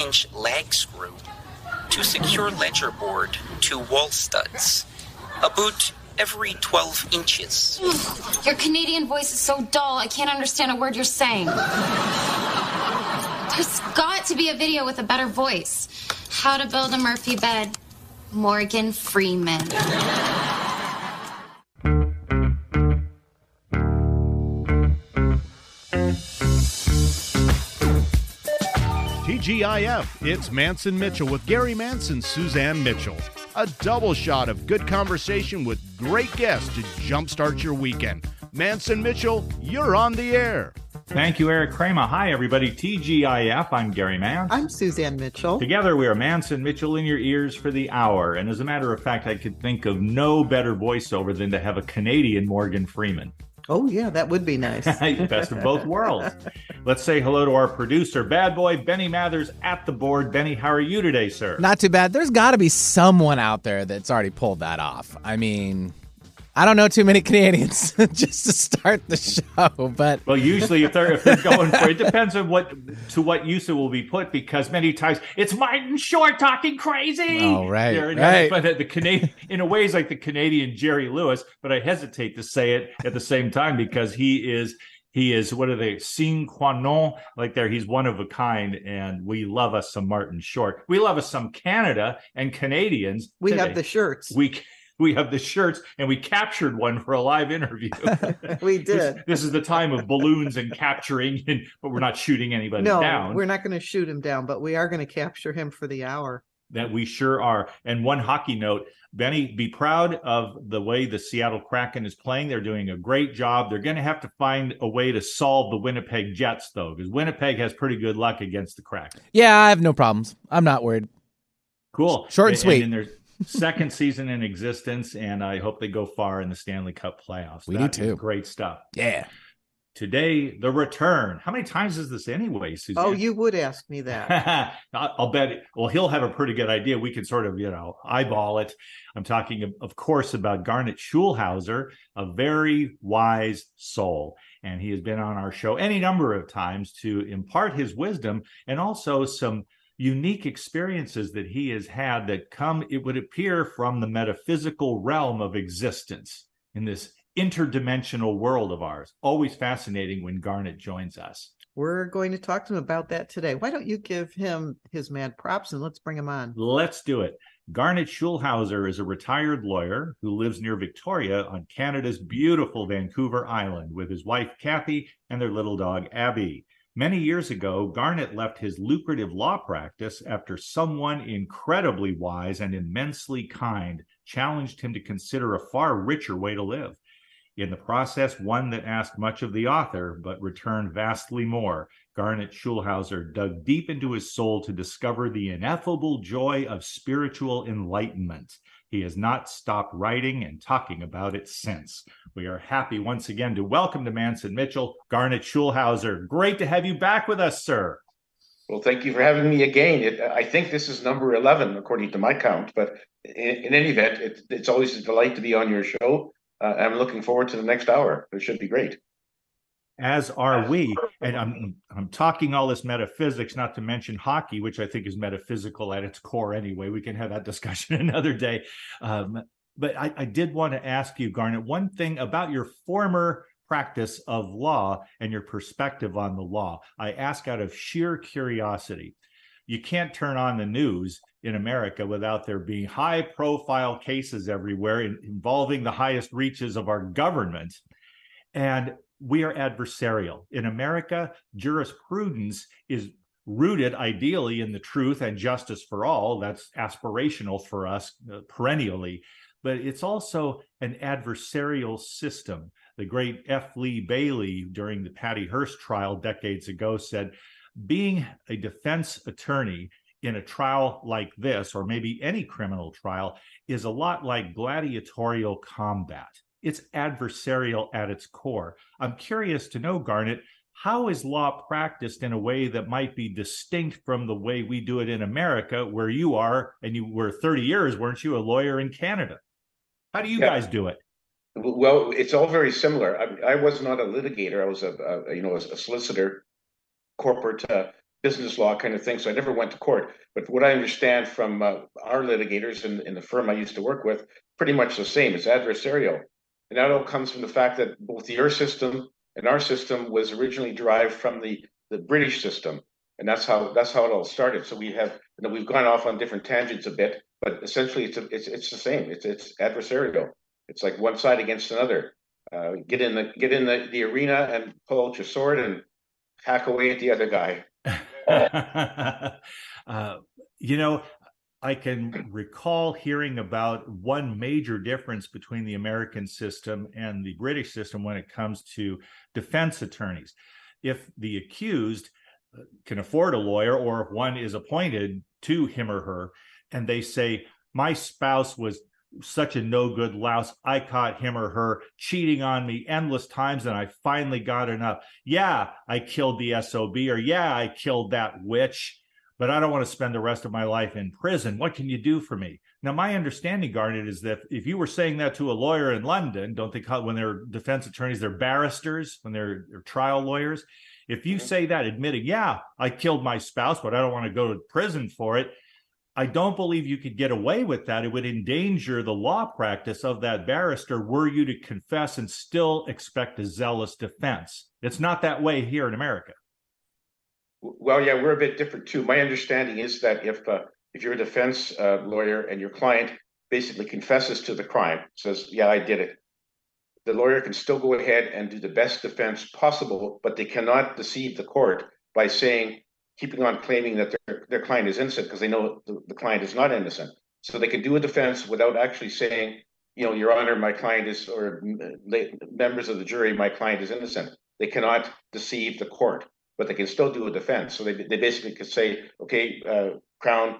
inch lag screw to secure ledger board to wall studs. A boot every 12 inches. Your Canadian voice is so dull, I can't understand a word you're saying. There's got to be a video with a better voice. How to build a Murphy bed. Morgan Freeman. TGIF, it's Mance and Mitchell with Gary Mance and, Suzanne Mitchell. A double shot of good conversation with great guests to jumpstart your weekend. Mance and Mitchell, you're on the air. Thank you, Eric Kramer. Hi, everybody. TGIF. I'm Gary Mance. I'm Suzanne Mitchell. Together, we are Mance and Mitchell in your ears for the hour. And as a matter of fact, I could think of no better voiceover than to have a Canadian Morgan Freeman. Oh, yeah, that would be nice. Best of both worlds. Let's say hello to our producer, bad boy Benny Mathers at the board. Benny, how are you today, sir? Not too bad. There's got to be someone out there that's already pulled that off. I mean, I don't know too many Canadians just to start the show, but well, usually if they're if they're going for it depends on what to what use it will be put because many times it's Martin Short talking crazy. Oh right, There- right. But the Canadian in a way is like the Canadian Jerry Lewis, but I hesitate to say it at the same time because he is he is what are they sine qua non like there he's one of a kind and we love us some Martin Short. We love us some Canada and Canadians. We today. have the shirts. we we have the shirts and we captured one for a live interview. We did. this is the time of balloons and capturing, and, but we're not shooting anybody No, down. we're not going to shoot him down, but we are going to capture him for the hour. That we sure are. And one hockey note, Benny, be proud of the way the Seattle Kraken is playing. They're doing a great job. They're going to have to find a way to solve the Winnipeg Jets, though, because Winnipeg has pretty good luck against the Kraken. yeah, I have no problems. I'm not worried. Cool. Short and sweet. in their second season in existence, and I hope they go far in the Stanley Cup playoffs. We do That is too. Great stuff. Yeah. Today, the return. How many times is this anyway, Suzanne? Oh, you would ask me that. I'll I'll bet. Well, he'll have a pretty good idea. We can sort of, you know, eyeball it. I'm talking, of- of course, about Garnet Schulhauser, a very wise soul, and he has been on our show any number of times to impart his wisdom and also some unique experiences that he has had that come, it would appear, from the metaphysical realm of existence in this interdimensional world of ours. Always fascinating when Garnet joins us. We're going to talk to him about that today. Why don't you give him his mad props and let's bring him on? Let's do it. Garnet Schulhauser is a retired lawyer who lives near Victoria on Canada's beautiful Vancouver Island with his wife Kathy and their little dog Abby. Many years ago, Garnet left his lucrative law practice after someone incredibly wise and immensely kind challenged him to consider a far richer way to live. In the process, one that asked much of the author, but returned vastly more. Garnet Schulhauser dug deep into his soul to discover the ineffable joy of spiritual enlightenment. He has not stopped writing and talking about it since. We are happy once again to welcome to Mance and Mitchell, Garnet Schulhauser. Great to have you back with us, sir. Well, thank you for having me again. It, I think this is number 11, according to my count. But in, in any event, it, it's always a delight to be on your show. Uh, I'm looking forward to the next hour. It should be great. As are we. And I'm I'm talking all this metaphysics, not to mention hockey, which I think is metaphysical at its core anyway. We can have that discussion another day. Um, but I, I did want to ask you, Garnet, one thing about your former practice of law and your perspective on the law. I ask out of sheer curiosity. You can't turn on the news in America without there being high profile cases everywhere in, involving the highest reaches of our government. And we are adversarial. In America, jurisprudence is rooted ideally in the truth and justice for all. That's aspirational for us uh, perennially. But it's also an adversarial system. The great F. Lee Bailey, during the Patty Hearst trial decades ago, said being a defense attorney in a trial like this, or maybe any criminal trial, is a lot like gladiatorial combat. It's adversarial at its core. I'm curious to know, Garnet, how is law practiced in a way that might be distinct from the way we do it in America, where you are, and you were 30 years, weren't you, a lawyer in Canada? How do you Yeah. guys do it? Well, it's all very similar. I, I was not a litigator. I was a, a you know a, solicitor, corporate uh, business law kind of thing. So I never went to court. But what I understand from uh, our litigators in, in the firm I used to work with, pretty much the same. It's adversarial. And that all comes from the fact that both the Earth system and our system was originally derived from the, the British system. And that's how that's how it all started. So we have you know, we've gone off on different tangents a bit, but essentially it's a, it's it's the same. It's it's adversarial. It's like one side against another. Uh, get in the get in the, the arena and pull out your sword and hack away at the other guy. uh, you know, I can recall hearing about one major difference between the American system and the British system when it comes to defense attorneys. If the accused uh, can afford a lawyer, or if one is appointed to him or her, and they say, My spouse was such a no good louse. I caught him or her cheating on me endless times and I finally got enough. Yeah, I killed the SOB, or yeah, I killed that witch but I don't want to spend the rest of my life in prison. What can you do for me? Now, my understanding, Garnet, is that if you were saying that to a lawyer in London, don't they call when they're defense attorneys, they're barristers, when they're, they're trial lawyers. If you mm-hmm. say that, admitting, yeah, I killed my spouse, but I don't want to go to prison for it, I don't believe you could get away with that. It would endanger the law practice of that barrister were you to confess and still expect a zealous defense. It's not that way here in America. Well, yeah, we're a bit different too. My understanding is that if uh, if you're a defense uh, lawyer and your client basically confesses to the crime, says, "Yeah, I did it," the lawyer can still go ahead and do the best defense possible, but they cannot deceive the court by saying, keeping on claiming that their their client is innocent because they know the, the client is not innocent. So they can do a defense without actually saying, you know, Your Honor, my client is, or members of the jury, my client is innocent. They cannot deceive the court but they can still do a defense. So they, they basically could say, okay, uh, Crown,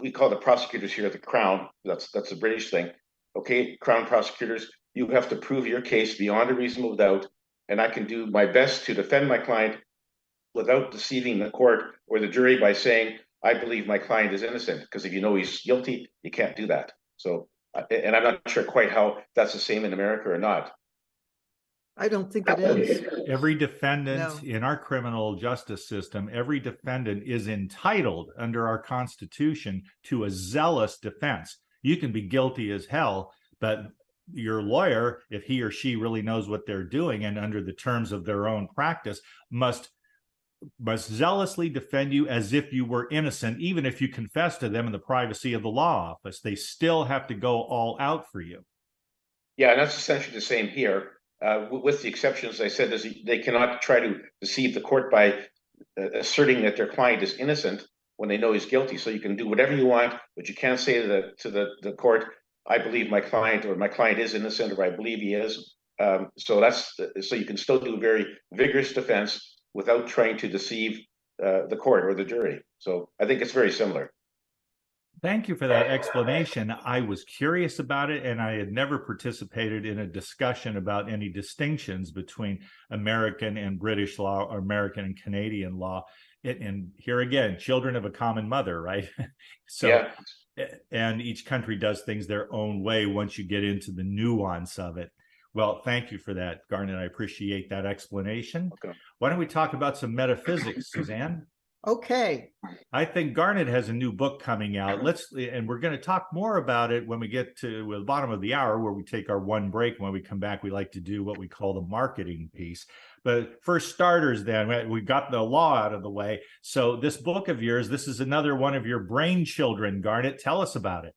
we call the prosecutors here the Crown. That's that's a British thing. Okay, Crown prosecutors, you have to prove your case beyond a reasonable doubt, and I can do my best to defend my client without deceiving the court or the jury by saying I believe my client is innocent. Because if you know he's guilty, you can't do that. So, uh, and I'm not sure quite how that's the same in America or not. I don't think it is. Every defendant no. in our criminal justice system, every defendant is entitled under our Constitution to a zealous defense. You can be guilty as hell, but your lawyer, if he or she really knows what they're doing and under the terms of their own practice, must must zealously defend you as if you were innocent, even if you confess to them in the privacy of the law office. They still have to go all out for you. Yeah, and that's essentially the same here uh, with the exceptions I said, is they cannot try to deceive the court by uh, asserting that their client is innocent when they know he's guilty. So you can do whatever you want, but you can't say to the to the, the court, "I believe my client" or "My client is innocent" or "I believe he is." Um, so that's so you can still do a very vigorous defense without trying to deceive uh, the court or the jury. So I think it's very similar. Thank you for that explanation. I was curious about it, and I had never participated in a discussion about any distinctions between American and British law, or American and Canadian law. and here again, children of a common mother, right? so, yeah. Eh, and each country does things their own way once you get into the nuance of it. Well, thank you for that, Garnet. I appreciate that explanation. Okay. Why don't we talk about some metaphysics, Suzanne? Okay. I think Garnet has a new book coming out. Let's and we're going to talk more about it when we get to the bottom of the hour where we take our one break. When we come back, we like to do what we call the marketing piece. But first starters, then we got the law out of the way. So this book of yours, this is another one of your brain children. Garnet, tell us about it.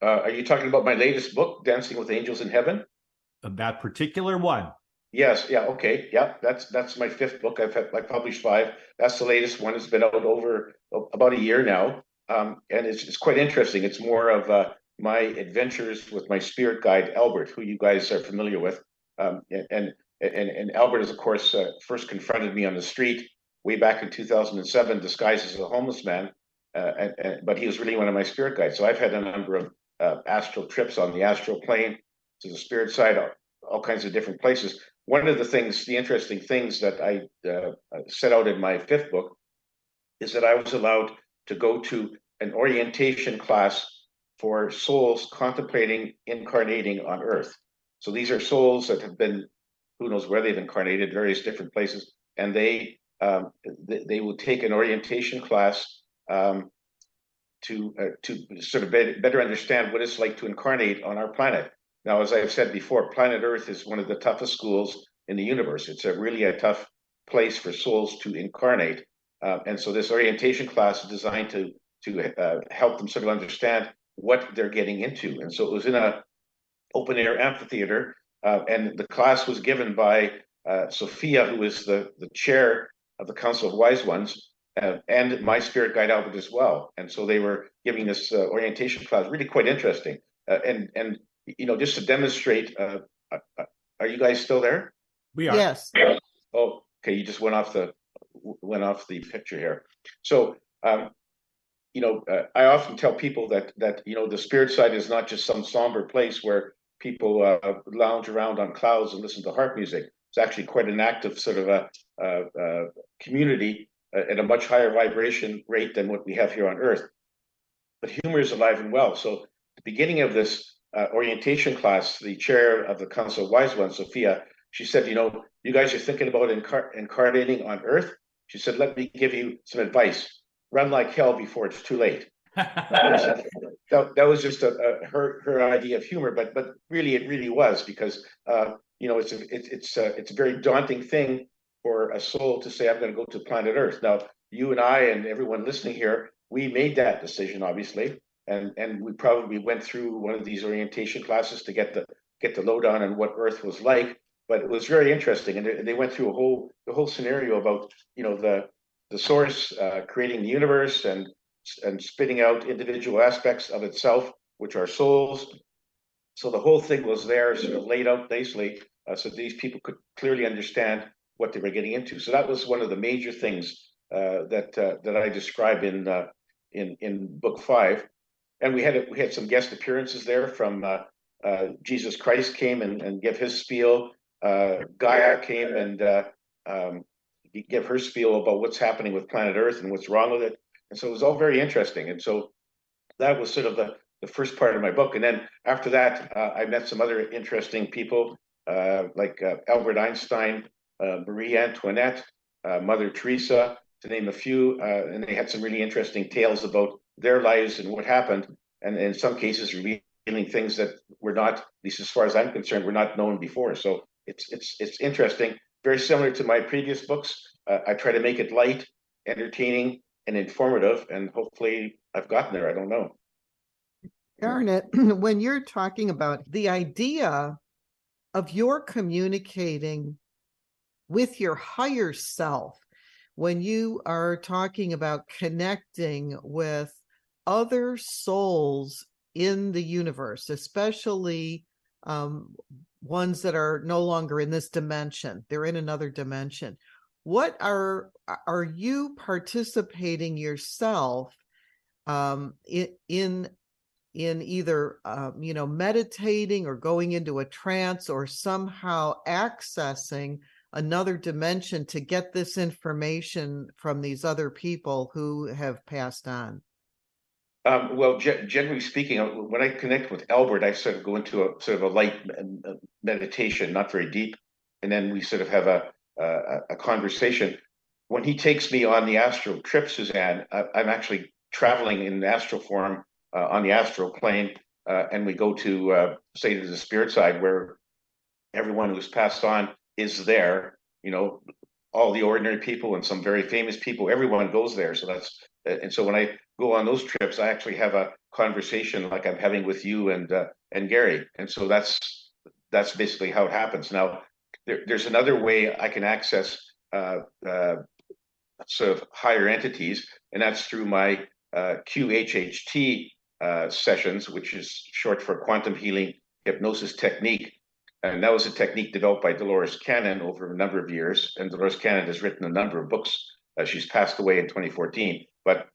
Uh, are you talking about my latest book, Dancing with Angels in Heaven? That particular one. Yes, yeah, okay, yeah, that's that's my fifth book. I've had, I published five. That's the latest one. It's been out over about a year now, um, and it's it's quite interesting. It's more of uh, my adventures with my spirit guide Albert, who you guys are familiar with, um, and, and and Albert is of course uh, first confronted me on the street way back in 2007, disguised as a homeless man, uh, and, and, but he was really one of my spirit guides. So I've had a number of uh, astral trips on the astral plane to the spirit side, all, all kinds of different places one of the things, the interesting things that I uh, set out in my fifth book is that I was allowed to go to an orientation class for souls contemplating incarnating on Earth. So these are souls that have been, who knows where they've incarnated, various different places, and they um, they, they will take an orientation class um, to uh, to sort of be- better understand what it's like to incarnate on our planet. Now, as I've said before, planet Earth is one of the toughest schools in the universe. It's a really a tough place for souls to incarnate, uh, and so this orientation class is designed to to uh, help them sort of understand what they're getting into. And so it was in a open air amphitheater, uh, and the class was given by uh, Sophia, who is the the chair of the Council of Wise Ones, uh, and my spirit guide Albert as well. And so they were giving this uh, orientation class, really quite interesting. And and you know, just to demonstrate, uh, uh, are you guys still there? We are. Yes. Oh, okay. You just went off the went off the picture here. So, um, you know, uh, I often tell people that that you know the spirit side is not just some somber place where people uh, lounge around on clouds and listen to harp music. It's actually quite an active sort of a, a, a community uh, at a much higher vibration rate than what we have here on Earth. But humor is alive and well. So, the beginning of this uh, orientation class, the chair of the Council of Wise Ones, Sophia, she said, "You know, you guys are thinking about incar- incarnating on Earth." She said, "Let me give you some advice. Run like hell before it's too late." that, that was just a, a, her her idea of humor, but but really it really was because uh, you know it's a, it, it's a, it's a very daunting thing for a soul to say I'm going to go to planet Earth. Now you and I and everyone listening here, we made that decision obviously, and and we probably went through one of these orientation classes to get the get the lowdown on and what Earth was like. But it was very interesting, and they, they went through a whole the whole scenario about you know the the source uh, creating the universe and and spitting out individual aspects of itself, which are souls. So the whole thing was there, sort of laid out nicely, uh, so these people could clearly understand what they were getting into. So that was one of the major things uh, that uh, that I describe in uh, in in book five. And we had we had some guest appearances there from uh, uh, Jesus Christ came and, and give his spiel. Gaia came and um, give her spiel about what's happening with planet Earth and what's wrong with it and so it was all very interesting. And so that was sort of the, the first part of my book. And then after that, uh, I met some other interesting people uh, like uh, Albert Einstein, uh, Marie Antoinette, uh, Mother Teresa, to name a few. Uh, and they had some really interesting tales about their lives and what happened. And in some cases, revealing things that were not, at least as far as I'm concerned, were not known before. So it's it's it's interesting. Very similar to my previous books. Uh, I try to make it light, entertaining, and informative, and hopefully I've gotten there. I don't know. Garnet, when you're talking about the idea of your communicating with your higher self, when you are talking about connecting with other souls in the universe, especially um, ones that are no longer in this dimension, they're in another dimension. What are are you participating yourself um in in either um, you know meditating or going into a trance or somehow accessing another dimension to get this information from these other people who have passed on um, well, ge- generally speaking, uh, when I connect with Albert, I sort of go into a sort of a light meditation, not very deep, and then we sort of have a uh, a conversation. When he takes me on the astral trip, Suzanne, I, am actually traveling in astral form uh, on the astral plane, uh, and we go to uh, say to the spirit side where everyone who's passed on is there. You know, all the ordinary people and some very famous people. Everyone goes there. So that's and so when I go on those trips, I actually have a conversation like I'm having with you and uh, and Gary, and so that's that's basically how it happens. Now, there, there's another way I can access uh, uh, sort of higher entities, and that's through my uh, QHHT uh, sessions, which is short for quantum healing hypnosis technique. And that was a technique developed by Dolores Cannon over a number of years. And Dolores Cannon has written a number of books. Uh, she's passed away in 2014. But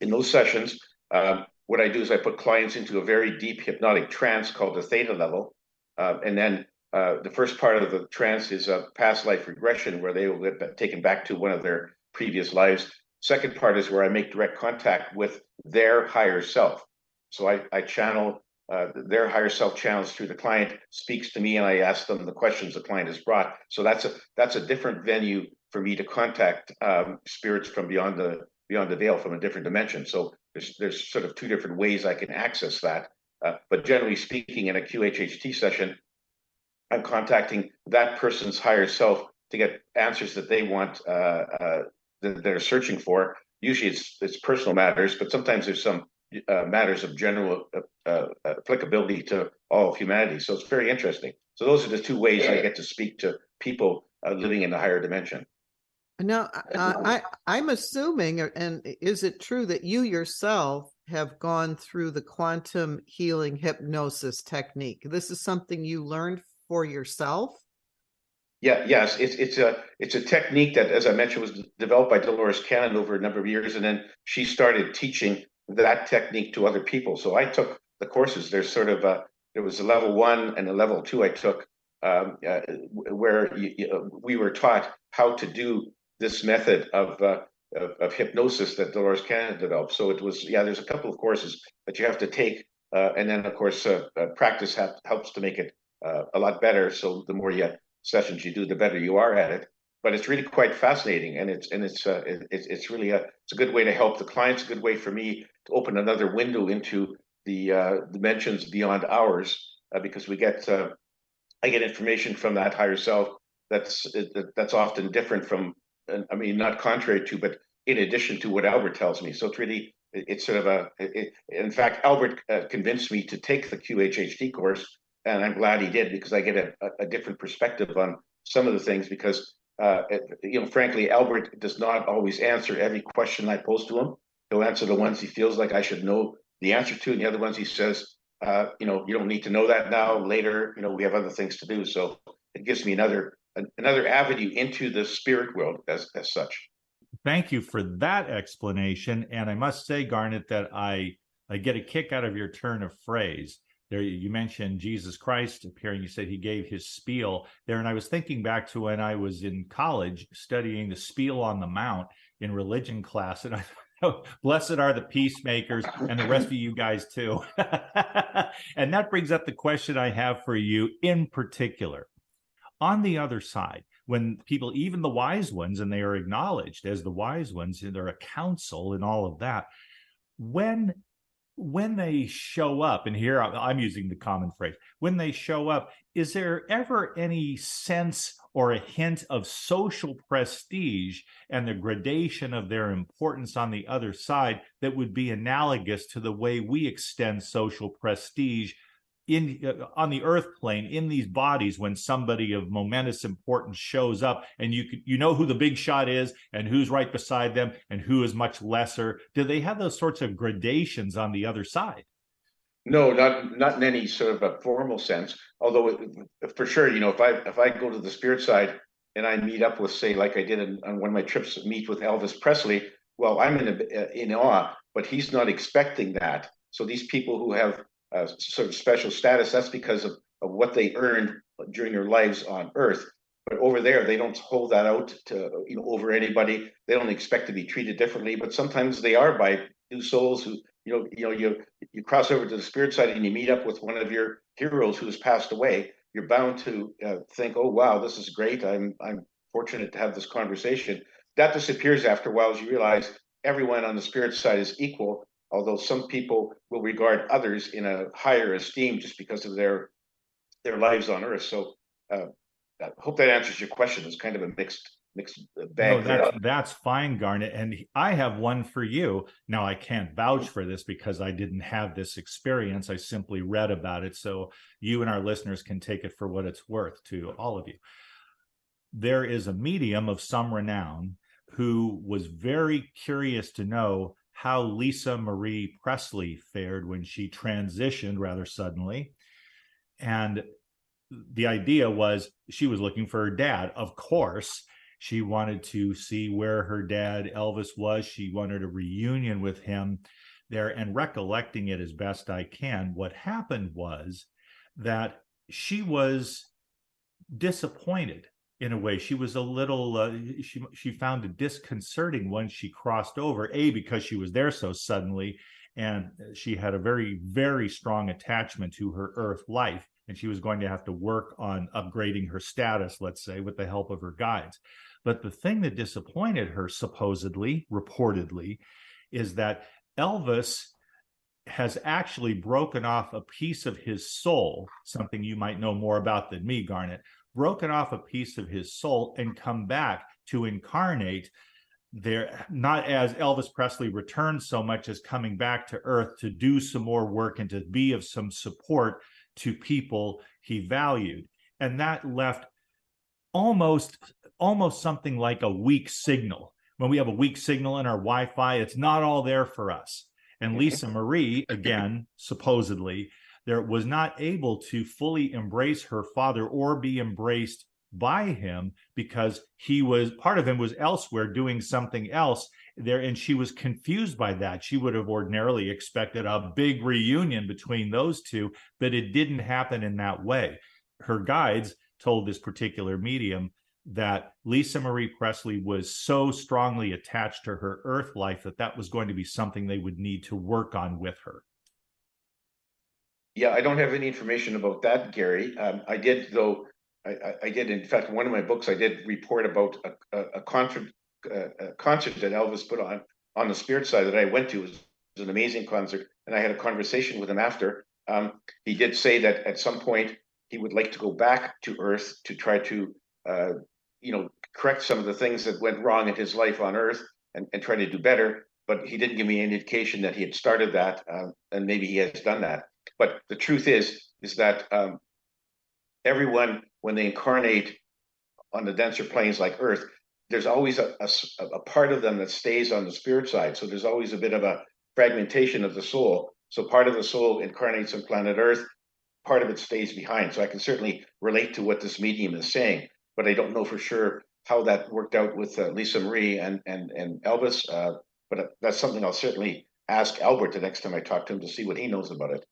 in those sessions, um, what I do is I put clients into a very deep hypnotic trance called the theta level. Uh, and then uh, the first part of the trance is a past life regression where they will get taken back to one of their previous lives. Second part is where I make direct contact with their higher self. So I, I channel uh, their higher self channels through the client, speaks to me, and I ask them the questions the client has brought. So that's a that's a different venue for me to contact um, spirits from beyond the beyond the veil from a different dimension. So there's there's sort of two different ways I can access that. Uh, but generally speaking, in a QHHT session, I'm contacting that person's higher self to get answers that they want uh, uh, that they're searching for. Usually, it's it's personal matters, but sometimes there's some uh, matters of general uh, uh, applicability to all of humanity. So it's very interesting. So those are the two ways I get to speak to people living in the higher dimension. Now, I, I'm assuming, and is it true that you yourself have gone through the quantum healing hypnosis technique? This is something you learned for yourself. Yeah, yes, it's it's a it's a technique that, as I mentioned, was developed by Dolores Cannon over a number of years, and then she started teaching that technique to other people. So I took the courses. There's sort of a there was a level one and a level two I took um, uh, where you, you, we were taught how to do this method of, uh, of, of hypnosis that Dolores Cannon developed. So it was yeah. There's a couple of courses that you have to take, uh, and then of course uh, uh, practice ha- helps to make it uh, a lot better. So the more you sessions you do, the better you are at it. But it's really quite fascinating, and it's and it's it, it's really a it's a good way to help the clients. A good way for me to open another window into the dimensions beyond ours, because we get I get information from that higher self that's that's often different from I mean not contrary to, but in addition to what Albert tells me. So it's really it's sort of a it, in fact Albert uh, convinced me to take the QHHT course and I'm glad he did because I get a, a different perspective on some of the things because uh, you know frankly Albert does not always answer every question I pose to him. He'll answer the ones he feels like I should know the answer to, and the other ones he says, uh, you know, you don't need to know that now. Later, you know, we have other things to do. So it gives me another another avenue into the spirit world as as such. Thank you for that explanation, and I must say, Garnet, that I I get a kick out of your turn of phrase. There you mentioned jesus christ appearing. You said he gave his spiel there. And i was thinking back to when i was in college studying the spiel on the mount in religion class. And i blessed are the peacemakers and the rest of you guys too. And that brings up the question i have for you in particular on the other side when people even the wise ones and they are acknowledged as the wise ones and they're a council and all of that when when they show up, and here I'm using the common phrase, when they show up, is there ever any sense or a hint of social prestige and the gradation of their importance on the other side that would be analogous to the way we extend social prestige in uh, on the earth plane in these bodies when somebody of momentous importance shows up and you you know who the big shot is and who's right beside them and who is much lesser. Do they have those sorts of gradations on the other side? No not not in any sort of a formal sense although it, for sure you know if i if i go to the spirit side and i meet up with say like i did in, on one of my trips meet with elvis presley well i'm in a, in awe but he's not expecting that. So these people who have uh, sort of special status. That's because of, of what they earned during their lives on Earth. But over there, they don't hold that out to you know over anybody. They don't expect to be treated differently. But sometimes they are by new souls who you know you know you you cross over to the spirit side and you meet up with one of your heroes who has passed away. You're bound to uh, think, oh wow, this is great. I'm I'm fortunate to have this conversation. That disappears after a while as you realize everyone on the spirit side is equal although some people will regard others in a higher esteem just because of their their lives on earth. So uh, I hope that answers your question. It's kind of a mixed mixed bag. No, that's, that's fine, Garnet. And I have one for you. Now I can't vouch for this because I didn't have this experience. I simply read about it. So you and our listeners can take it for what it's worth to all of you. There is a medium of some renown who was very curious to know how Lisa Marie Presley fared when she transitioned rather suddenly. And the idea was she was looking for her dad. Of course, she wanted to see where her dad Elvis was. She wanted a reunion with him there. And recollecting it as best I can, what happened was that she was disappointed in a way. She was a little uh, she she found it disconcerting when she crossed over a because she was there so suddenly and she had a very very strong attachment to her earth life and she was going to have to work on upgrading her status let's say with the help of her guides. But the thing that disappointed her, supposedly, reportedly, is that Elvis has actually broken off a piece of his soul, something you might know more about than me, Garnet, broken off a piece of his soul and come back to incarnate there not as Elvis Presley returned so much as coming back to earth to do some more work and to be of some support to people he valued and that left almost almost something like a weak signal when we have a weak signal in our wi-fi it's not all there for us and. Lisa Marie, again, supposedly, there was not able to fully embrace her father or be embraced by him because he was part of him was elsewhere doing something else there and she was confused by that she would have ordinarily expected a big reunion between those two but it didn't happen in that way her guides told this particular medium that Lisa Marie Presley was so strongly attached to her earth life that that was going to be something they would need to work on with her. Yeah, I don't have any information about that, Gary. Um, I did, though. I, I, did, in fact, one of my books, I did report about a, a, a concert, a concert that Elvis put on on the spirit side that I went to. It was, it was an amazing concert, and I had a conversation with him after. Um, he did say that at some point he would like to go back to Earth to try to uh, you know, correct some of the things that went wrong in his life on Earth and, and try to do better. But he didn't give me any indication that he had started that, uh, and maybe he has done that. But the truth is, is that um, everyone, when they incarnate on the denser planes like Earth, there's always a, a, a part of them that stays on the spirit side. So there's always a bit of a fragmentation of the soul. So part of the soul incarnates on planet Earth, part of it stays behind. So I can certainly relate to what this medium is saying but I don't know for sure how that worked out with uh, Lisa Marie and and and Elvis. Uh, but uh, that's something I'll certainly ask Albert the next time I talk to him to see what he knows about it.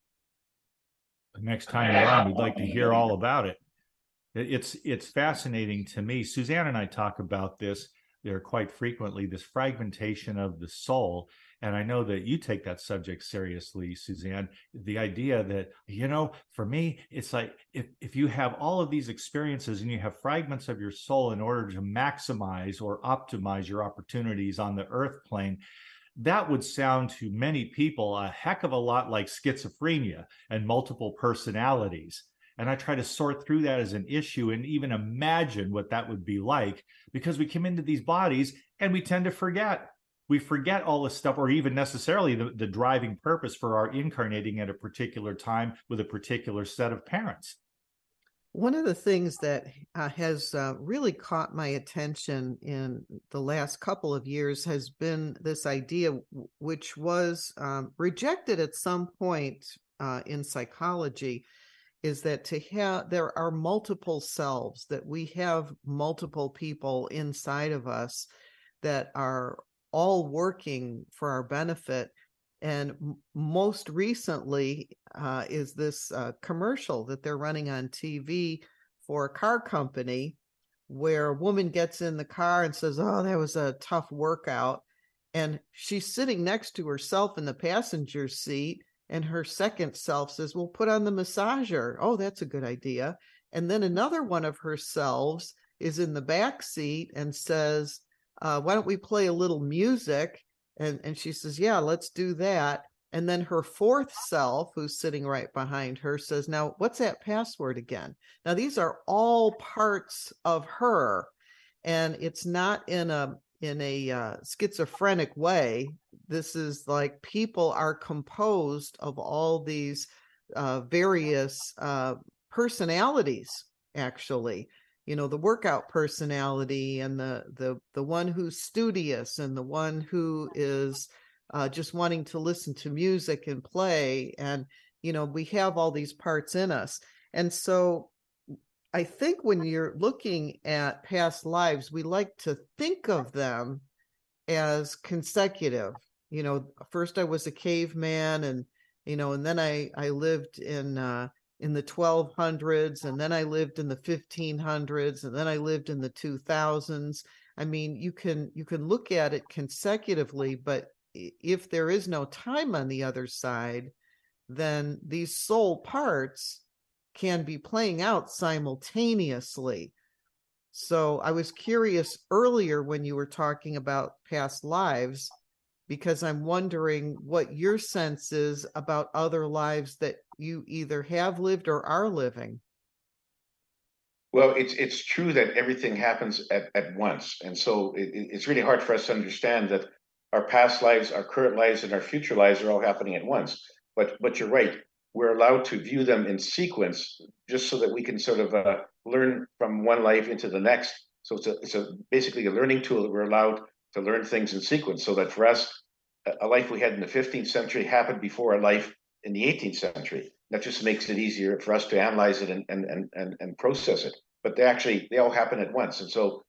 Next time on, we'd like to hear all about it. It's it's fascinating to me. Suzanne and I talk about this there quite frequently. This fragmentation of the soul and I know that you take that subject seriously, Suzanne. The idea that, you know, for me, it's like if, if you have all of these experiences and you have fragments of your soul in order to maximize or optimize your opportunities on the earth plane, that would sound to many people a heck of a lot like schizophrenia and multiple personalities. And I try to sort through that as an issue and even imagine what that would be like because we come into these bodies and we tend to forget we forget all this stuff or even necessarily the, the driving purpose for our incarnating at a particular time with a particular set of parents one of the things that uh, has uh, really caught my attention in the last couple of years has been this idea, which was um, rejected at some point uh, in psychology, is that to have there are multiple selves, that we have multiple people inside of us that are all working for our benefit. And most recently uh, is this uh, commercial that they're running on TV for a car company where a woman gets in the car and says, Oh, that was a tough workout. And she's sitting next to herself in the passenger seat. And her second self says, Well, put on the massager. Oh, that's a good idea. And then another one of her selves is in the back seat and says, uh, why don't we play a little music? And, and she says, yeah, let's do that. And then her fourth self, who's sitting right behind her, says, Now, what's that password again? Now, these are all parts of her, and it's not in a in a uh, schizophrenic way. This is like people are composed of all these uh, various uh, personalities, actually you know the workout personality and the the the one who's studious and the one who is uh, just wanting to listen to music and play and you know we have all these parts in us. And so i think when you're looking at past lives we like to think of them as consecutive. You know first i was a caveman and you know and then i i lived in uh in the 1200s and then i lived in the 1500s and then i lived in the 2000s i mean you can you can look at it consecutively but if there is no time on the other side then these soul parts can be playing out simultaneously. So I was curious earlier when you were talking about past lives, because I'm wondering what your sense is about other lives that you either have lived or are living. Well, it's it's true that everything happens at, at once, and so it, it's really hard for us to understand that our past lives, our current lives, and our future lives are all happening at once. But but you're right. We're allowed to view them in sequence, just so that we can sort of uh, learn from one life into the next. So it's a it's a basically a learning tool that we're allowed to learn things in sequence. So that for us, a life we had in the 15th century happened before a life in the 18th century. That just makes it easier for us to analyze it and and and and, process it. But they actually they all happen at once, and so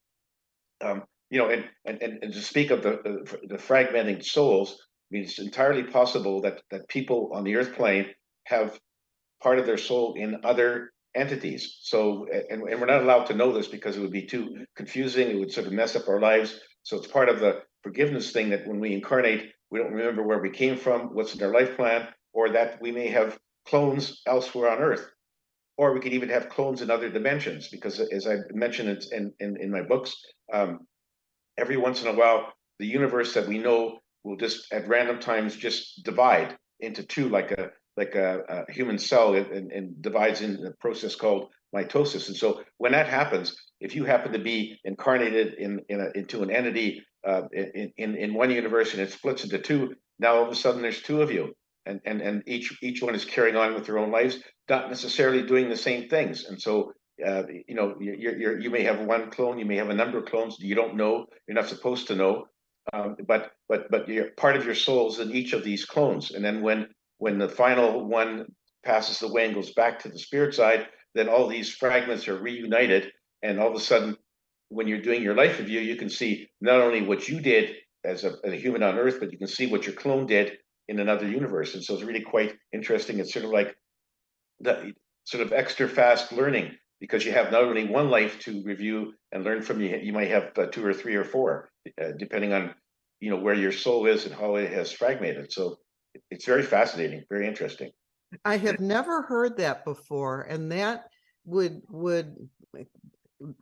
um, you know, and, and and to speak of the the fragmenting souls, I mean, it's entirely possible that that people on the earth plane have part of their soul in other entities. So, and, and we're not allowed to know this because it would be too confusing. It would sort of mess up our lives. So it's part of the forgiveness thing that when we incarnate, we don't remember where we came from, what's in our life plan, or that we may have clones elsewhere on Earth. Or we could even have clones in other dimensions, because as I mentioned in, in, in my books, um, every once in a while, the universe that we know will just at random times just divide into two, like a like a, a human cell, and, and divides in a process called mitosis. And so when that happens, if you happen to be incarnated in, in a, into an entity uh, in, in in one universe and it splits into two, now all of a sudden there's two of you, and and and each each one is carrying on with their own lives, not necessarily doing the same things. And so uh, you know, you're, you're, you may have one clone, you may have a number of clones. You don't know. You're not supposed to know. Um, but but but you're, part of your soul's in each of these clones. And then when when the final one passes away and goes back to the spirit side, then all these fragments are reunited, and all of a sudden, when you're doing your life review, you can see not only what you did as a, as a human on Earth, but you can see what your clone did in another universe. And so it's really quite interesting. It's sort of like the sort of extra fast learning because you have not only one life to review and learn from you you might have uh, two or three or four uh, depending on you know where your soul is and how it has fragmented so it's very fascinating very interesting i have never heard that before and that would would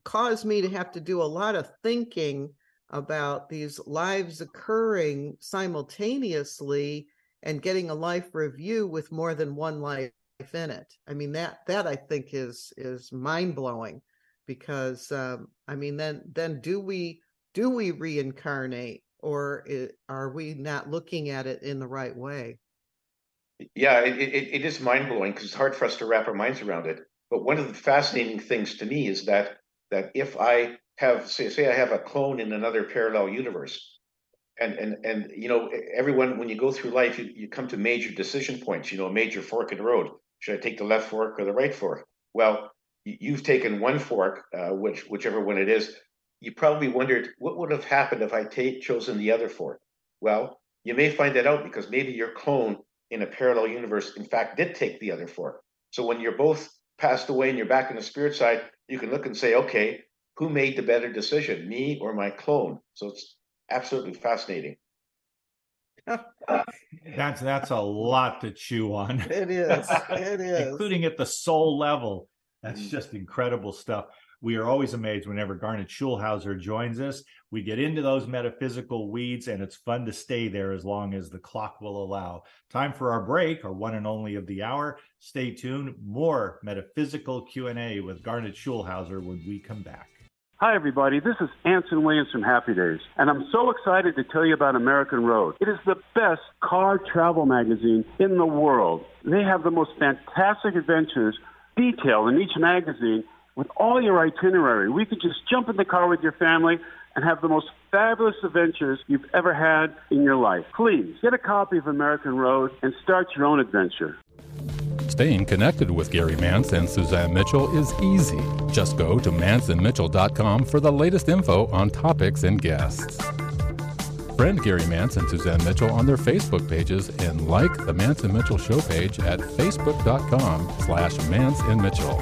cause me to have to do a lot of thinking about these lives occurring simultaneously and getting a life review with more than one life in it. I mean that that I think is is mind blowing because um, I mean then then do we do we reincarnate or it, are we not looking at it in the right way? Yeah, it, it, it is mind blowing because it's hard for us to wrap our minds around it. But one of the fascinating things to me is that that if I have say say I have a clone in another parallel universe, and and and you know everyone when you go through life you, you come to major decision points you know a major fork in the road should I take the left fork or the right fork? Well, you've taken one fork, uh, which whichever one it is. You probably wondered what would have happened if I t- chosen the other fork. Well, you may find that out because maybe your clone in a parallel universe, in fact, did take the other fork. So when you're both passed away and you're back in the spirit side, you can look and say, okay, who made the better decision, me or my clone? So it's absolutely fascinating that's that's a lot to chew on. It is. It is. Including at the soul level. That's mm. just incredible stuff. We are always amazed whenever Garnet Schulhauser joins us. We get into those metaphysical weeds, and it's fun to stay there as long as the clock will allow. Time for our break, our one and only of the hour. Stay tuned. More metaphysical Q and A with Garnet Schulhauser when we come back. Hi, everybody. This is Anson Williams from Happy Days, and I'm so excited to tell you about American Road. It is the best car travel magazine in the world. They have the most fantastic adventures detailed in each magazine with all your itinerary. We could just jump in the car with your family and have the most fabulous adventures you've ever had in your life. Please get a copy of American Road and start your own adventure. Staying connected with Gary Mance and Suzanne Mitchell is easy. Just go to manceandmitchell.com for the latest info on topics and guests. Friend Gary Mance and Suzanne Mitchell on their Facebook pages and like the Mance and Mitchell show page at facebook.com slash Mance and Mitchell.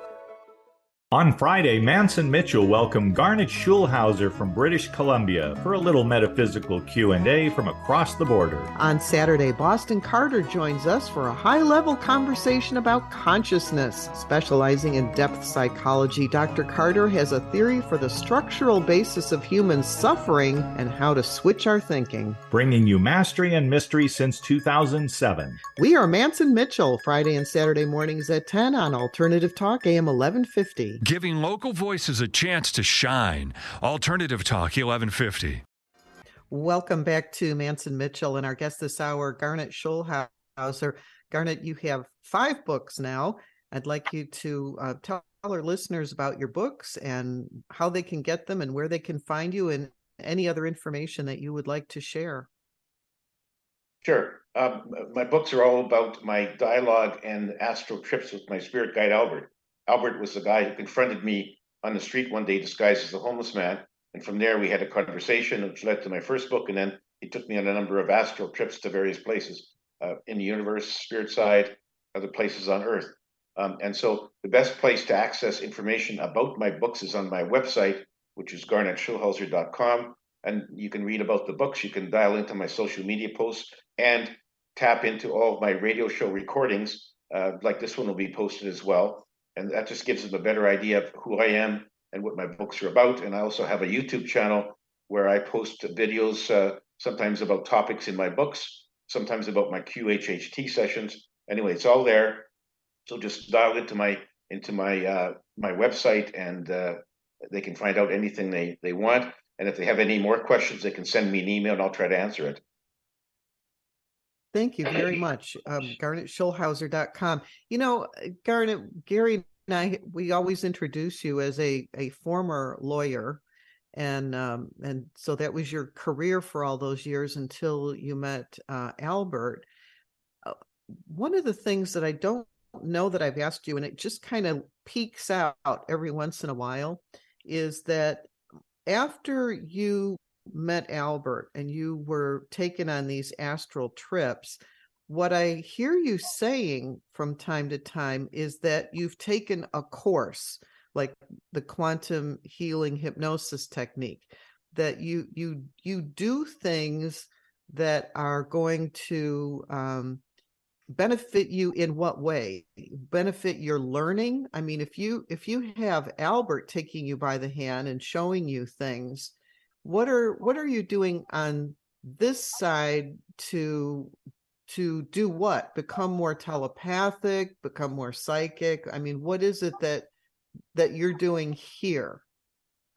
On Friday, Mance and Mitchell welcomed Garnet Schulhauser from British Columbia for a little metaphysical Q&A from across the border. On Saturday, Boston Carter joins us for a high-level conversation about consciousness. Specializing in depth psychology, Dr. Carter has a theory for the structural basis of human suffering and how to switch our thinking. Bringing you mastery and mystery since 2007. We are Mance and Mitchell, Friday and Saturday mornings at 10 on Alternative Talk AM 1150 giving local voices a chance to shine. Alternative Talk 1150. Welcome back to Mance and Mitchell and our guest this hour, Garnet Schulhauser. Garnet, you have five books now. I'd like you to uh, tell our listeners about your books and how they can get them and where they can find you and any other information that you would like to share. Sure. Um, my books are all about my dialogue and astral trips with my spirit guide, Albert. Albert was the guy who confronted me on the street one day disguised as a homeless man. And from there, we had a conversation, which led to my first book. And then he took me on a number of astral trips to various places uh, in the universe, spirit side, other places on Earth. Um, and so the best place to access information about my books is on my website, which is garnetschulhauser.com. And you can read about the books. You can dial into my social media posts and tap into all of my radio show recordings. Uh, like this one will be posted as well and that just gives them a better idea of who I am and what my books are about. And I also have a YouTube channel where I post videos, uh, sometimes about topics in my books, sometimes about my QHHT sessions. Anyway, it's all there. So just dial into my into my uh, my website, and uh, they can find out anything they they want. And if they have any more questions, they can send me an email, and I'll try to answer it. Thank you very much. Um, GarnetSchulhauser.com. You know, uh, Garnet, Gary and I, we always introduce you as a, a former lawyer. And um, and so that was your career for all those years until you met uh, Albert. Uh, one of the things that I don't know that I've asked you, and it just kind of peeks out every once in a while, is that after you met Albert and you were taken on these astral trips, what I hear you saying from time to time is that you've taken a course like the quantum healing hypnosis technique that you you you do things that are going to um, benefit you in what way? Benefit your learning? I mean if you if you have albert taking you by the hand and showing you things what are what are you doing on this side to to do what? Become more telepathic become more psychic? I mean what is it that that you're doing here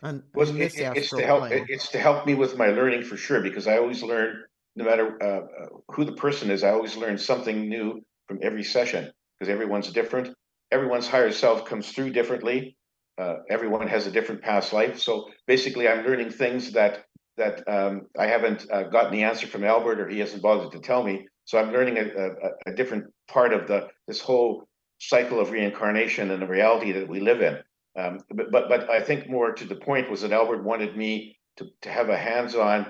on, well, on it, it's to help plane? it's to help me with my learning for sure because i always learn no matter uh, uh, who the person is i always learn something new from every session because everyone's different. Everyone's higher self comes through differently uh, everyone has a different past life. So basically, I'm learning things that that um, I haven't uh, gotten the answer from Albert, or he hasn't bothered to tell me. So I'm learning a, a, a, different part of the this whole cycle of reincarnation and the reality that we live in. Um, but, but but I think more to the point was that Albert wanted me to to have a hands-on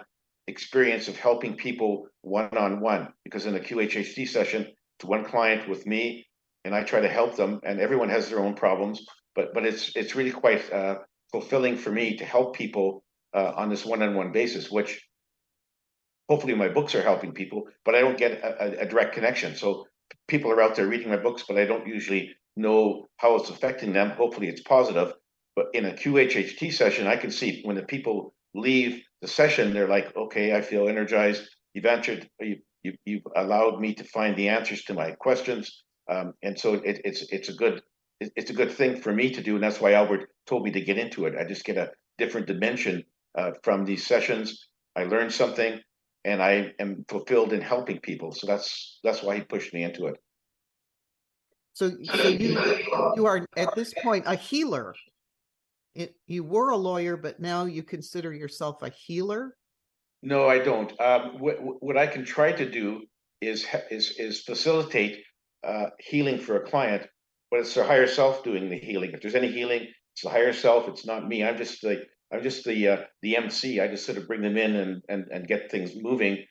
experience of helping people one-on-one because in a QHHT session, to one client with me, and I try to help them, and everyone has their own problems but but it's it's really quite uh, fulfilling for me to help people uh, on this one-on-one basis, which hopefully my books are helping people, but I don't get a, a, direct connection. So people are out there reading my books, but I don't usually know how it's affecting them. Hopefully it's positive. But in a QHHT session, I can see when the people leave the session, they're like, okay, I feel energized. you've answered, you, you, you've allowed me to find the answers to my questions. Um, and so it, it's, it's a good, it's a good thing for me to do. And that's why Albert told me to get into it. I just get a different dimension uh, from these sessions. I learned something and I am fulfilled in helping people. So that's, that's why he pushed me into it. So, so you you are at this point a healer. It, you were a lawyer, but now you consider yourself a healer. No, I don't. Um, what what I can try to do is is is facilitate uh, healing for a client, but it's the higher self doing the healing. If there's any healing, it's the higher self. It's not me. I'm just the I'm just the uh, the MC. I just sort of bring them in and and and get things moving.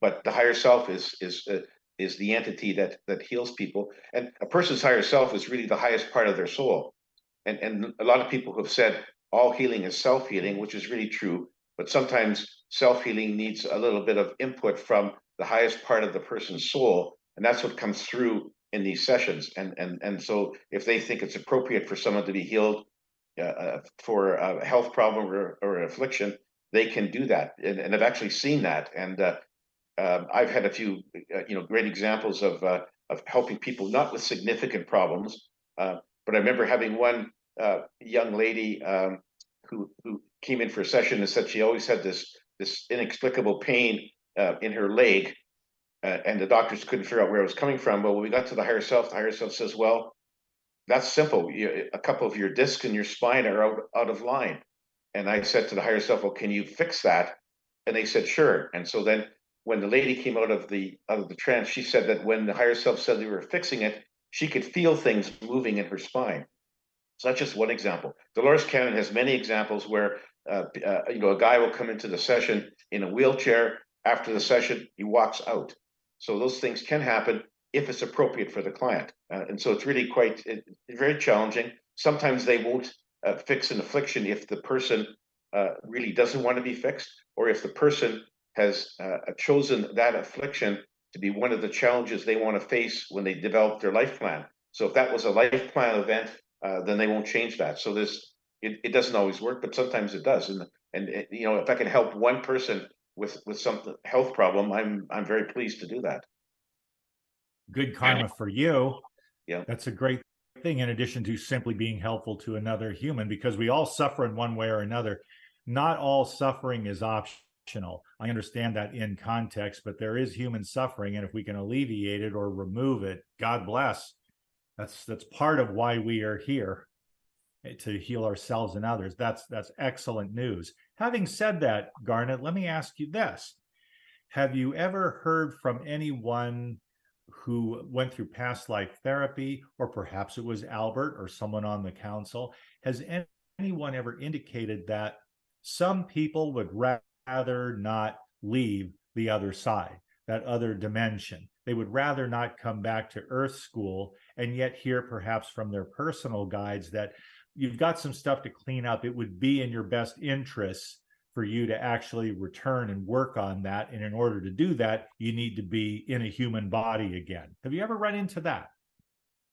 But the higher self is is uh, is the entity that that heals people, and a person's higher self is really the highest part of their soul. And and a lot of people have said all healing is self healing, which is really true. But sometimes self healing needs a little bit of input from the highest part of the person's soul, and that's what comes through in these sessions. And and and so if they think it's appropriate for someone to be healed uh, uh for a health problem or, or an affliction, they can do that. And, and I've actually seen that. And uh, uh, I've had a few, uh, you know, great examples of uh, of helping people not with significant problems. But I remember having one young lady um, who who came in for a session and said she always had this this inexplicable pain in her leg, and the doctors couldn't figure out where it was coming from. But when we got to the higher self, the higher self says, "Well, that's simple. You, a couple of your discs in your spine are out out of line." And I said to the higher self, "Well, can you fix that?" And they said, "Sure." And so then when the lady came out of the out of the trance, she said that when the higher self said they were fixing it, she could feel things moving in her spine. So that's just one example. Dolores Cannon has many examples where uh, uh, you know a guy will come into the session in a wheelchair. After the session, he walks out. So those things can happen if it's appropriate for the client, uh, and so it's really quite it, very challenging. Sometimes they won't uh, fix an affliction if the person uh, really doesn't want to be fixed, or if the person has uh, chosen that affliction to be one of the challenges they want to face when they develop their life plan. So if that was a life plan event, uh, then they won't change that. So this it, it doesn't always work, but sometimes it does. And and you know if I can help one person with with some health problem, I'm I'm very pleased to do that. Good karma for you. Yeah, that's a great thing. In addition to simply being helpful to another human, because we all suffer in one way or another. Not all suffering is optional I understand that in context, but there is human suffering, and if we can alleviate it or remove it, God bless. That's that's part of why we are here eh, to heal ourselves and others. That's that's excellent news. Having said that, Garnet, let me ask you this: Have you ever heard from anyone who went through past life therapy, or perhaps it was Albert or someone on the council? Has anyone ever indicated that some people would rather not leave the other side, that other dimension. They would rather not come back to Earth School and yet hear perhaps from their personal guides that you've got some stuff to clean up. It would be in your best interests for you to actually return and work on that. And in order to do that, you need to be in a human body again. Have you ever run into that?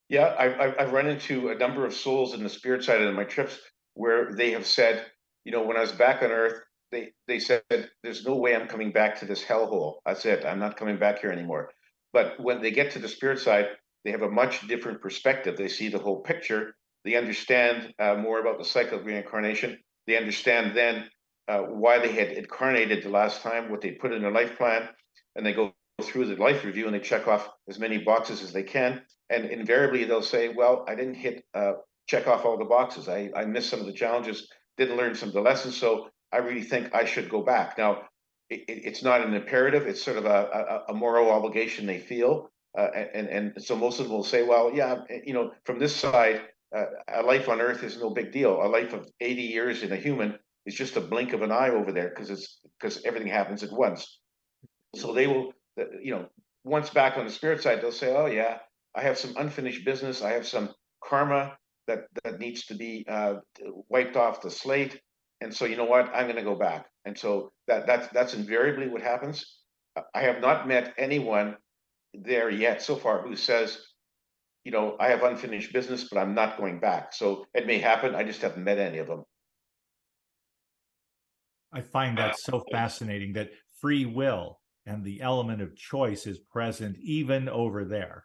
Yeah, I've, I've run into a number of souls in the spirit side of my trips where they have said, you know, when I was back on Earth, they they said there's no way I'm coming back to this hellhole. That's it. I'm not coming back here anymore. But when they get to the spirit side, they have a much different perspective. They see the whole picture. They understand uh, more about the cycle of reincarnation. They understand then uh, why they had incarnated the last time, what they put in their life plan, and they go through the life review and they check off as many boxes as they can. And invariably, they'll say, "Well, I didn't hit uh, check off all the boxes. I I missed some of the challenges, didn't learn some of the lessons. So I really think I should go back. Now, it, it's not an imperative; it's sort of a, a, a moral obligation they feel, uh, and and so most of them will say, "Well, yeah, you know, from this side, uh, a life on Earth is no big deal. A life of 80 years in a human is just a blink of an eye over there because it's because everything happens at once." So they will, you know, once back on the spirit side, they'll say, "Oh yeah, I have some unfinished business. I have some karma that that needs to be uh, wiped off the slate." and so you know what i'm going to go back and so that that's that's invariably what happens i have not met anyone there yet so far who says you know i have unfinished business but i'm not going back so it may happen i just haven't met any of them i find that so fascinating that free will and the element of choice is present even over there.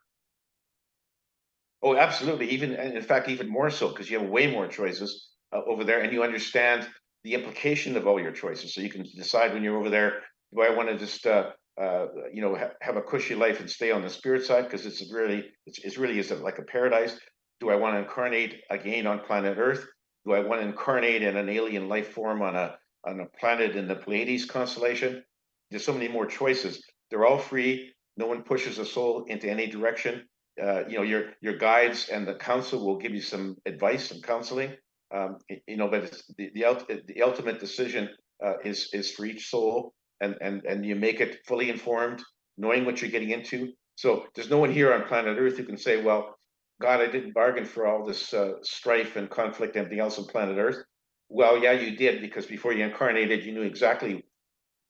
Oh, absolutely. Even and in fact, even more so because you have way more choices uh, over there, and you understand the implication of all your choices. So you can decide when you're over there: Do I want to just uh, uh, you know ha- have a cushy life and stay on the spirit side because it's really it's, it's really is like a paradise? Do I want to incarnate again on planet Earth? Do I want to incarnate in an alien life form on a on a planet in the Pleiades constellation? There's so many more choices. They're all free. No one pushes a soul into any direction. Uh, you know, your your guides and the council will give you some advice and counseling. Um, you know, but the the, the ultimate decision uh, is is for each soul, and and and you make it fully informed, knowing what you're getting into. So there's no one here on planet Earth who can say, "Well, God, I didn't bargain for all this uh, strife and conflict and everything else on planet Earth." Well, yeah, you did because before you incarnated, you knew exactly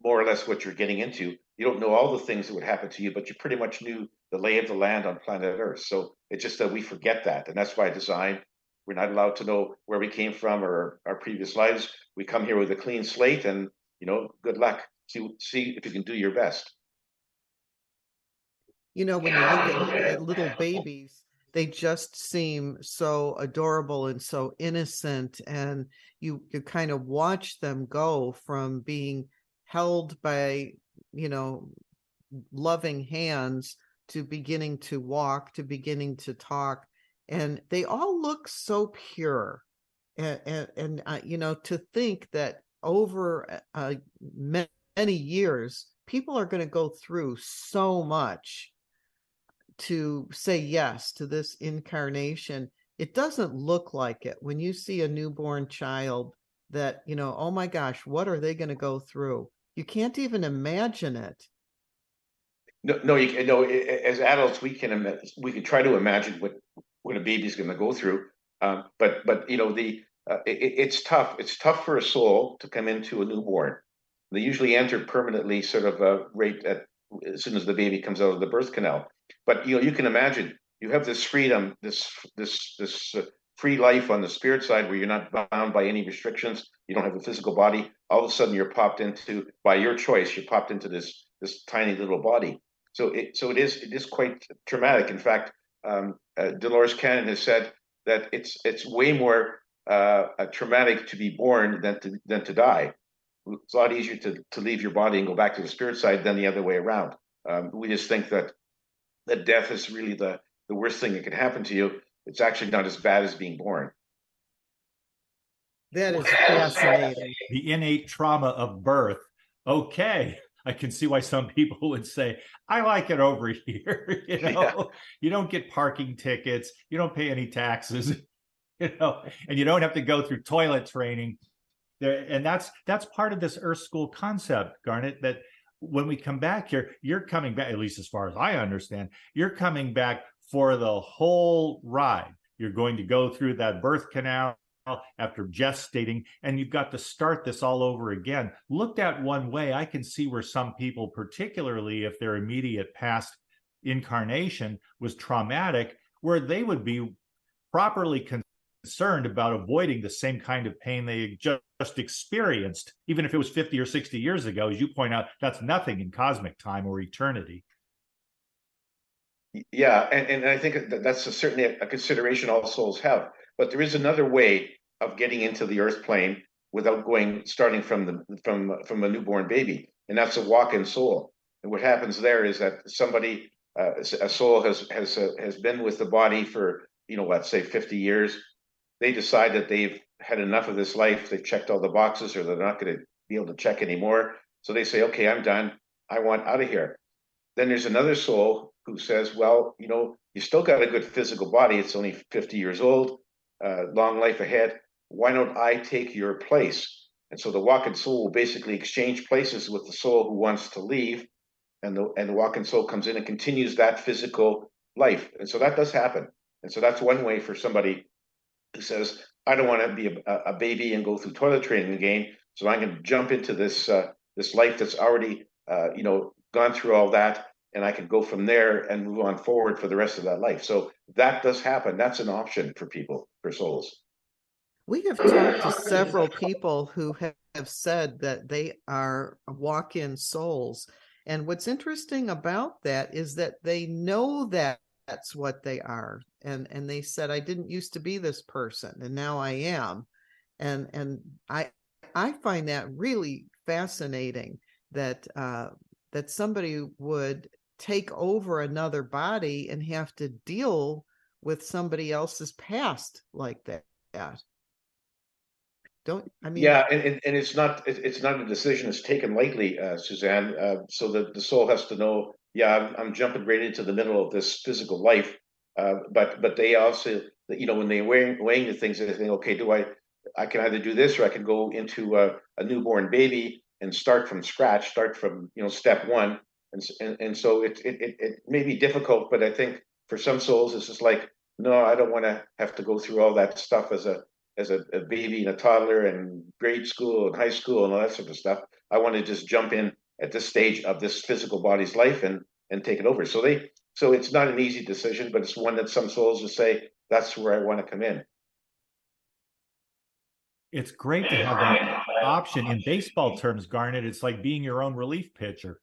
more or less what you're getting into. You don't know all the things that would happen to you, but you pretty much knew the lay of the land on planet Earth. So it's just that we forget that. And that's why design, we're not allowed to know where we came from or our previous lives. We come here with a clean slate and, you know, good luck. See, see if you can do your best. You know, when you look at, little babies, they just seem so adorable and so innocent and you you kind of watch them go from being held by you know loving hands to beginning to walk to beginning to talk and they all look so pure and and, and uh, you know to think that over uh, many years people are going to go through so much to say yes to this incarnation it doesn't look like it when you see a newborn child that you know oh my gosh what are they going to go through you can't even imagine it no, no, you know, as adults, we can we can try to imagine what what a baby's going to go through, um, but but you know, the uh, it, it's tough. It's tough for a soul to come into a newborn. They usually enter permanently, sort of uh, right at as soon as the baby comes out of the birth canal. But you know, you can imagine you have this freedom, this this this uh, free life on the spirit side, where you're not bound by any restrictions. You don't have a physical body. All of a sudden, you're popped into by your choice. You're popped into this this tiny little body so it so it is it is quite traumatic. In fact, um, uh, Dolores Cannon has said that it's it's way more uh, traumatic to be born than to than to die. It's a lot easier to to leave your body and go back to the spirit side than the other way around. Um, we just think that that death is really the the worst thing that could happen to you. It's actually not as bad as being born. That is fascinating. The innate trauma of birth. Okay. I can see why some people would say, I like it over here. you know, yeah. you don't get parking tickets, you don't pay any taxes, you know, and you don't have to go through toilet training. There, and that's that's part of this Earth School concept, Garnet, that when we come back here, you're coming back, at least as far as I understand, you're coming back for the whole ride. You're going to go through that birth canal after gestating, and you've got to start this all over again. Looked at one way, I can see where some people, particularly if their immediate past incarnation was traumatic, where they would be properly concerned about avoiding the same kind of pain they just experienced, even if it was 50 or 60 years ago. As you point out, that's nothing in cosmic time or eternity. Yeah, and, and I think that's a, certainly a consideration all souls have. But there is another way of getting into the earth plane without going starting from the from from a newborn baby, and that's a walk-in soul. And what happens there is that somebody, uh, a soul has has uh, has been with the body for you know let's say 50 years. They decide that they've had enough of this life. They've checked all the boxes, or they're not going to be able to check anymore. So they say, "Okay, I'm done. I want out of here." Then there's another soul who says, "Well, you know, you still got a good physical body. It's only 50 years old uh, long life ahead. Why don't I take your place? And so the walk-in soul will basically exchange places with the soul who wants to leave, and the and the walk-in soul comes in and continues that physical life. And so that does happen. And so that's one way for somebody who says, "I don't want to be a, a baby and go through toilet training again, so I'm going to jump into this uh, this life that's already uh, you know gone through all that." and I can go from there and move on forward for the rest of that life. So that does happen. That's an option for people, for souls. We have talked to several people who have said that they are walk in souls. And what's interesting about that is that they know that that's what they are. And and they said, I didn't used to be this person and now I am. And and I I find that really fascinating that uh that somebody would take over another body and have to deal with somebody else's past like that. Don't I mean? Yeah, and, and, it's not it, it's not a decision that's taken lightly, uh, Suzanne. Uh, so that the soul has to know. Yeah, I'm, I'm, jumping right into the middle of this physical life. Uh, but but they also, you know, when they weighing weighing the things, they think, okay, do I I can either do this or I can go into a, a newborn baby and start from scratch, start from you know step one, and and, and so it, it it it may be difficult, but I think for some souls, it's just like, no, I don't want to have to go through all that stuff as a as a, a, baby and a toddler and grade school and high school and all that sort of stuff. I want to just jump in at this stage of this physical body's life and and take it over. So they so it's not an easy decision, but it's one that some souls will say that's where I want to come in. It's great to have that option in baseball terms, Garnet. It's like being your own relief pitcher.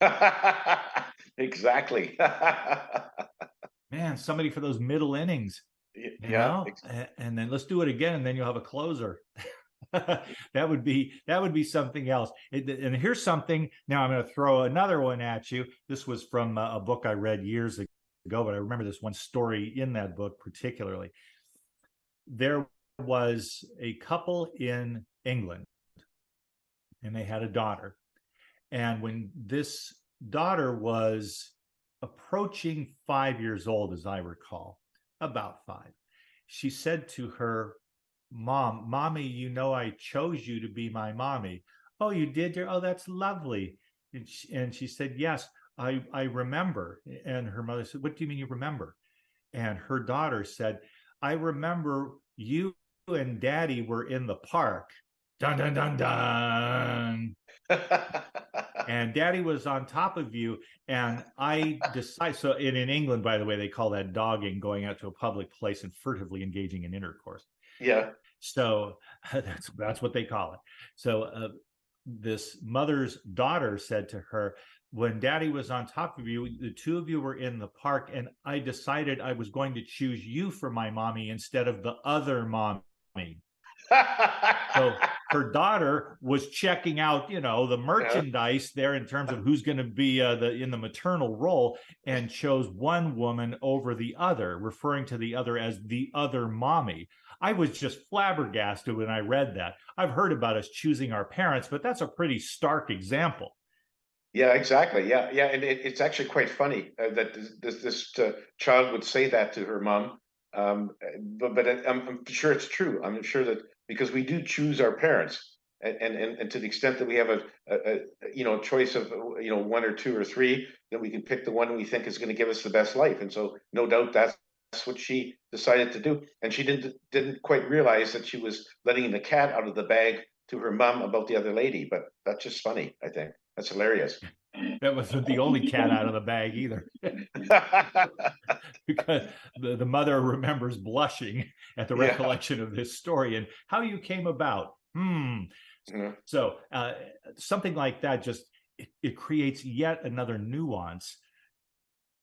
exactly. Man, somebody for those middle innings yeah and then let's do it again and then you'll have a closer that would be that would be something else. And here's something now i'm going to throw another one at you. This was from uh, a book i read years ago but i remember this one story in that book particularly. There was a couple in england and they had a daughter. And when this daughter was approaching five years old as i recall about five. She said to her mom, Mommy, you know, I chose you to be my mommy. Oh, you did? dear. Oh, that's lovely. And she, and she said, Yes, I, I remember. And her mother said, What do you mean you remember? And her daughter said, I remember you and daddy were in the park. Dun, dun, dun, dun. and daddy was on top of you and i decide so in, in england by the way they call that dogging going out to a public place and furtively engaging in intercourse yeah. So that's that's what they call it. So uh, this mother's daughter said to her when daddy was on top of you the two of you were in the park and i decided i was going to choose you for my mommy instead of the other mommy. So her daughter was checking out, you know, the merchandise there in terms of who's going to be uh, the in the maternal role, and chose one woman over the other, referring to the other as the other mommy. I was just flabbergasted when I read that. I've heard about us choosing our parents, but that's a pretty stark example. Yeah, exactly. Yeah, yeah, and it, it's actually quite funny uh, that this, this uh, child would say that to her mom. Um, but but I'm, I'm sure it's true. I'm sure that because we do choose our parents and and, and to the extent that we have a, a, a, you know choice of you know one or two or three then we can pick the one we think is going to give us the best life and so no doubt that's that's what she decided to do. And she didn't didn't quite realize that she was letting the cat out of the bag to her mom about the other lady. But that's just funny i think. That's hilarious. That wasn't the only cat out of the bag either. Because the, the mother remembers blushing at the yeah. recollection of this story and how you came about. Hmm. So uh, something like that just it, it creates yet another nuance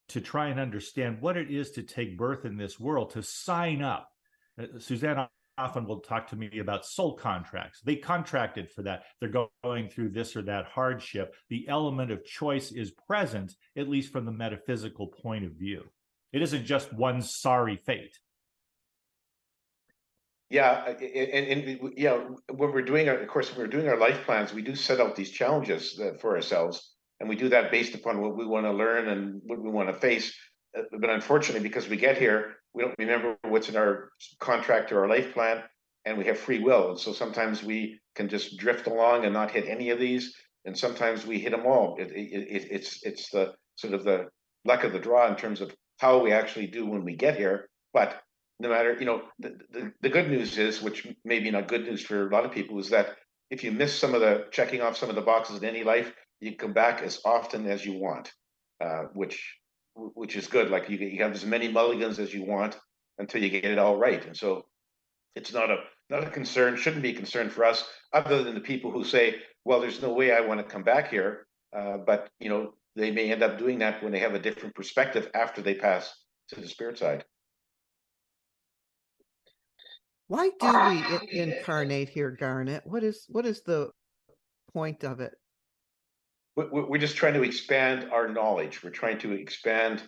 to try and understand what it is to take birth in this world to sign up uh, suzanne often will talk to me about soul contracts. They contracted for that. They're going through this or that hardship. The element of choice is present, at least from the metaphysical point of view. It isn't just one sorry fate. Yeah, and, and, yeah, when we're doing our, of course, when we're doing our life plans, we do set out these challenges uh, for ourselves, and we do that based upon what we want to learn and what we want to face. Uh, but unfortunately, because we get here, we don't remember what's in our contract or our life plan, and we have free will. And so sometimes we can just drift along and not hit any of these, and sometimes we hit them all. It, it, it, it's it's the sort of the luck of the draw in terms of how we actually do when we get here. But no matter, you know, the, the, the good news is, which may be not good news for a lot of people, is that if you miss some of the checking off some of the boxes in any life, you come back as often as you want, uh, which which is good. Like you, you have as many mulligans as you want until you get it all right. And so it's not a not a concern, shouldn't be a concern for us, other than the people who say, well, there's no way I want to come back here. Uh, but you know, they may end up doing that when they have a different perspective after they pass to the spirit side. Why do we incarnate here, Garnet? What is what is the point of it? We're just trying to expand our knowledge. We're trying to expand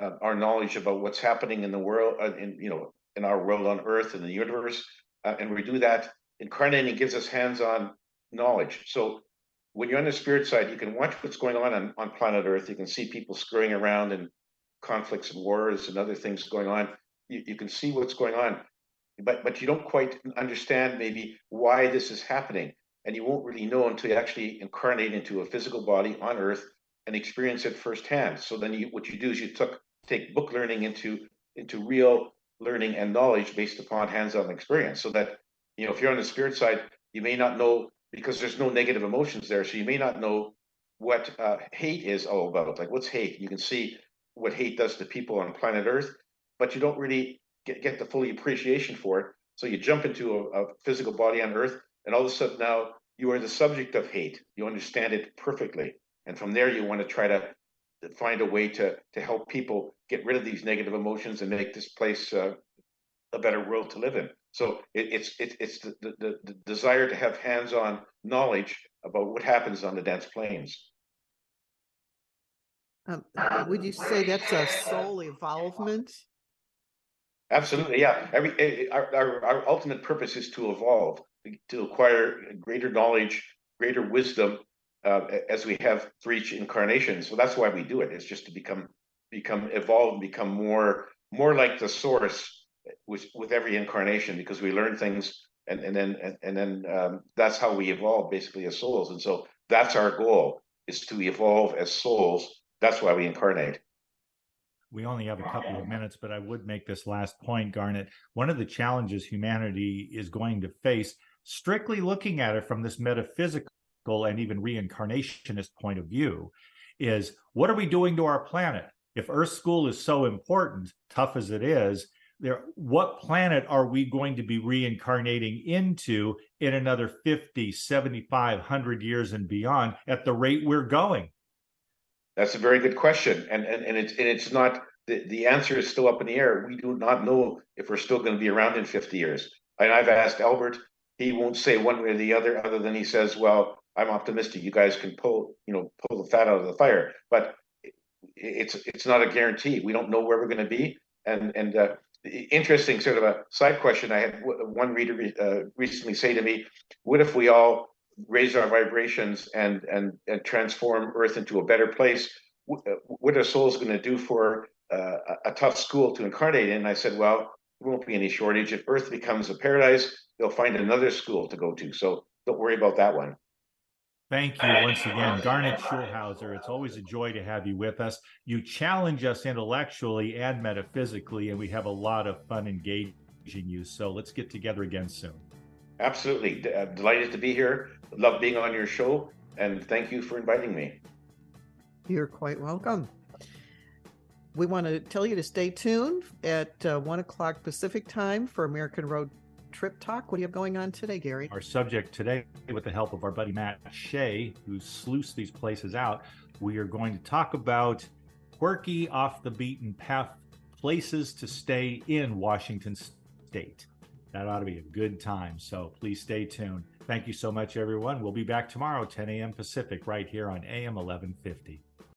uh, our knowledge about what's happening in the world, uh, in you know, in our world on Earth and the universe, uh, and we do that. Incarnating gives us hands-on knowledge. So when you're on the spirit side, you can watch what's going on, on on planet Earth. You can see people screwing around and conflicts and wars and other things going on. You, you can see what's going on, but but you don't quite understand maybe why this is happening, and you won't really know until you actually incarnate into a physical body on Earth and experience it firsthand. So then you, what you do is you took take book learning into into real learning and knowledge based upon hands-on experience. So that you know if you're on the spirit side, you may not know because there's no negative emotions there, so you may not know what uh, hate is all about. Like what's hate? You can see what hate does to people on planet Earth, but you don't really get, get the fully appreciation for it. So you jump into a, a physical body on Earth, and all of a sudden now you are the subject of hate. You understand it perfectly, and from there you want to try to find a way to to help people get rid of these negative emotions and make this place uh, a better world to live in. So it, it's it, it's the, the, the desire to have hands-on knowledge about what happens on the dense planes. Um, would you say that's a soul evolvement? Absolutely, yeah. Every eh, eh, our, our, our ultimate purpose is to evolve, to acquire greater knowledge, greater wisdom, uh, as we have for each incarnation. So that's why we do it. It's just to become become evolve, become more more like the source with with every incarnation, because we learn things, and and then and, and then um, that's how we evolve basically as souls. And so that's our goal is to evolve as souls that's why we incarnate. We only have a couple of minutes, but I would make this last point, Garnet. One of the challenges humanity is going to face, strictly looking at it from this metaphysical and even reincarnationist point of view, is what are we doing to our planet? If Earth School is so important, tough as it is, there what planet are we going to be reincarnating into in another 50 75 100 years and beyond at the rate we're going that's a very good question, and and, and it's and it's not the, the answer is still up in the air. We do not know if we're still going to be around in 50 years. And I've asked Albert, he won't say one way or the other, other than he says, "Well, I'm optimistic. You guys can pull, you know, pull the fat out of the fire." But it's it's not a guarantee. We don't know where we're going to be. And and uh, interesting sort of a side question. I had one reader uh, recently say to me, "What if we all raise our vibrations and and and transform Earth into a better place. Uh, what are souls going to do for uh, a tough school to incarnate in? I said, well, there won't be any shortage. If Earth becomes a paradise, they'll find another school to go to. So don't worry about that one. Thank you once again, Garnet Schulhauser. It's always a joy to have you with us. You challenge us intellectually and metaphysically, and we have a lot of fun engaging you. So let's get together again soon. Absolutely. D- uh, delighted to be here. Love being on your show. And thank you for inviting me. You're quite welcome. We want to tell you to stay tuned at uh, one o'clock Pacific time for American Road Trip Talk. What do you have going on today, Gary? Our subject today, with the help of our buddy Matt Shea, who sluiced these places out, we are going to talk about quirky, off the beaten path places to stay in Washington State. That ought to be a good time. So please stay tuned. Thank you so much, everyone. We'll be back tomorrow, 10 a.m. Pacific, right here on AM 1150.